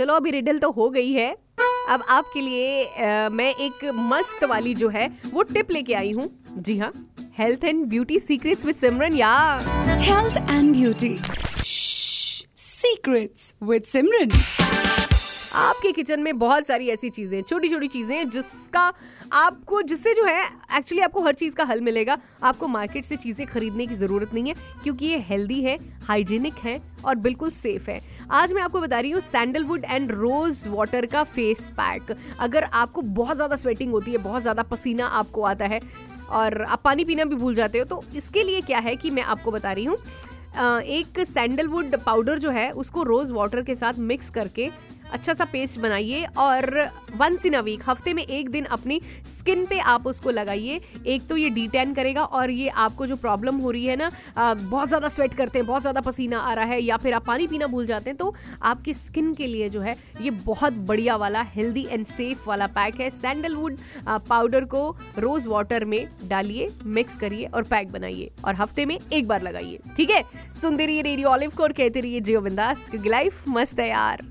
चलो अभी रिडल तो हो गई है। अब आपके लिए आ, मैं एक मस्त वाली जो है वो टिप लेके आई हूँ। जी हाँ health and beauty secrets with Simran या। Health and beauty secrets with Simran आपके किचन में बहुत सारी ऐसी चीज़ें छोटी छोटी चीज़ें जिसका आपको जिससे जो है एक्चुअली आपको हर चीज़ का हल मिलेगा। आपको मार्केट से चीज़ें खरीदने की ज़रूरत नहीं है क्योंकि ये हेल्दी है हाइजीनिक है और बिल्कुल सेफ़ है। आज मैं आपको बता रही हूँ सैंडलवुड एंड रोज वाटर का फेस पैक अगर आपको बहुत ज़्यादा स्वेटिंग होती है, बहुत ज़्यादा पसीना आपको आता है और आप पानी पीना भी भूल जाते हो तो इसके लिए क्या है कि मैं आपको बता रही हूँ एक सैंडलवुड पाउडर जो है, उसको रोज वाटर के साथ मिक्स करके अच्छा सा पेस्ट बनाइए और वंस इन अ वीक हफ़्ते में एक दिन अपनी स्किन पे आप उसको लगाइए। एक तो ये डिटेन करेगा और ये आपको जो प्रॉब्लम हो रही है ना बहुत ज़्यादा स्वेट करते हैं, बहुत ज़्यादा पसीना आ रहा है या फिर आप पानी पीना भूल जाते हैं तो आपकी स्किन के लिए जो है, ये बहुत बढ़िया वाला हेल्दी एंड सेफ़ वाला पैक है। सैंडलवुड पाउडर को रोज वाटर में डालिए मिक्स करिए और पैक बनाइए और हफ़्ते में एक बार लगाइए। ठीक है? सुंदरी रेडियो ऑलिव को और कहते रहिए जियो बिंदास लाइफ मस्त है यार।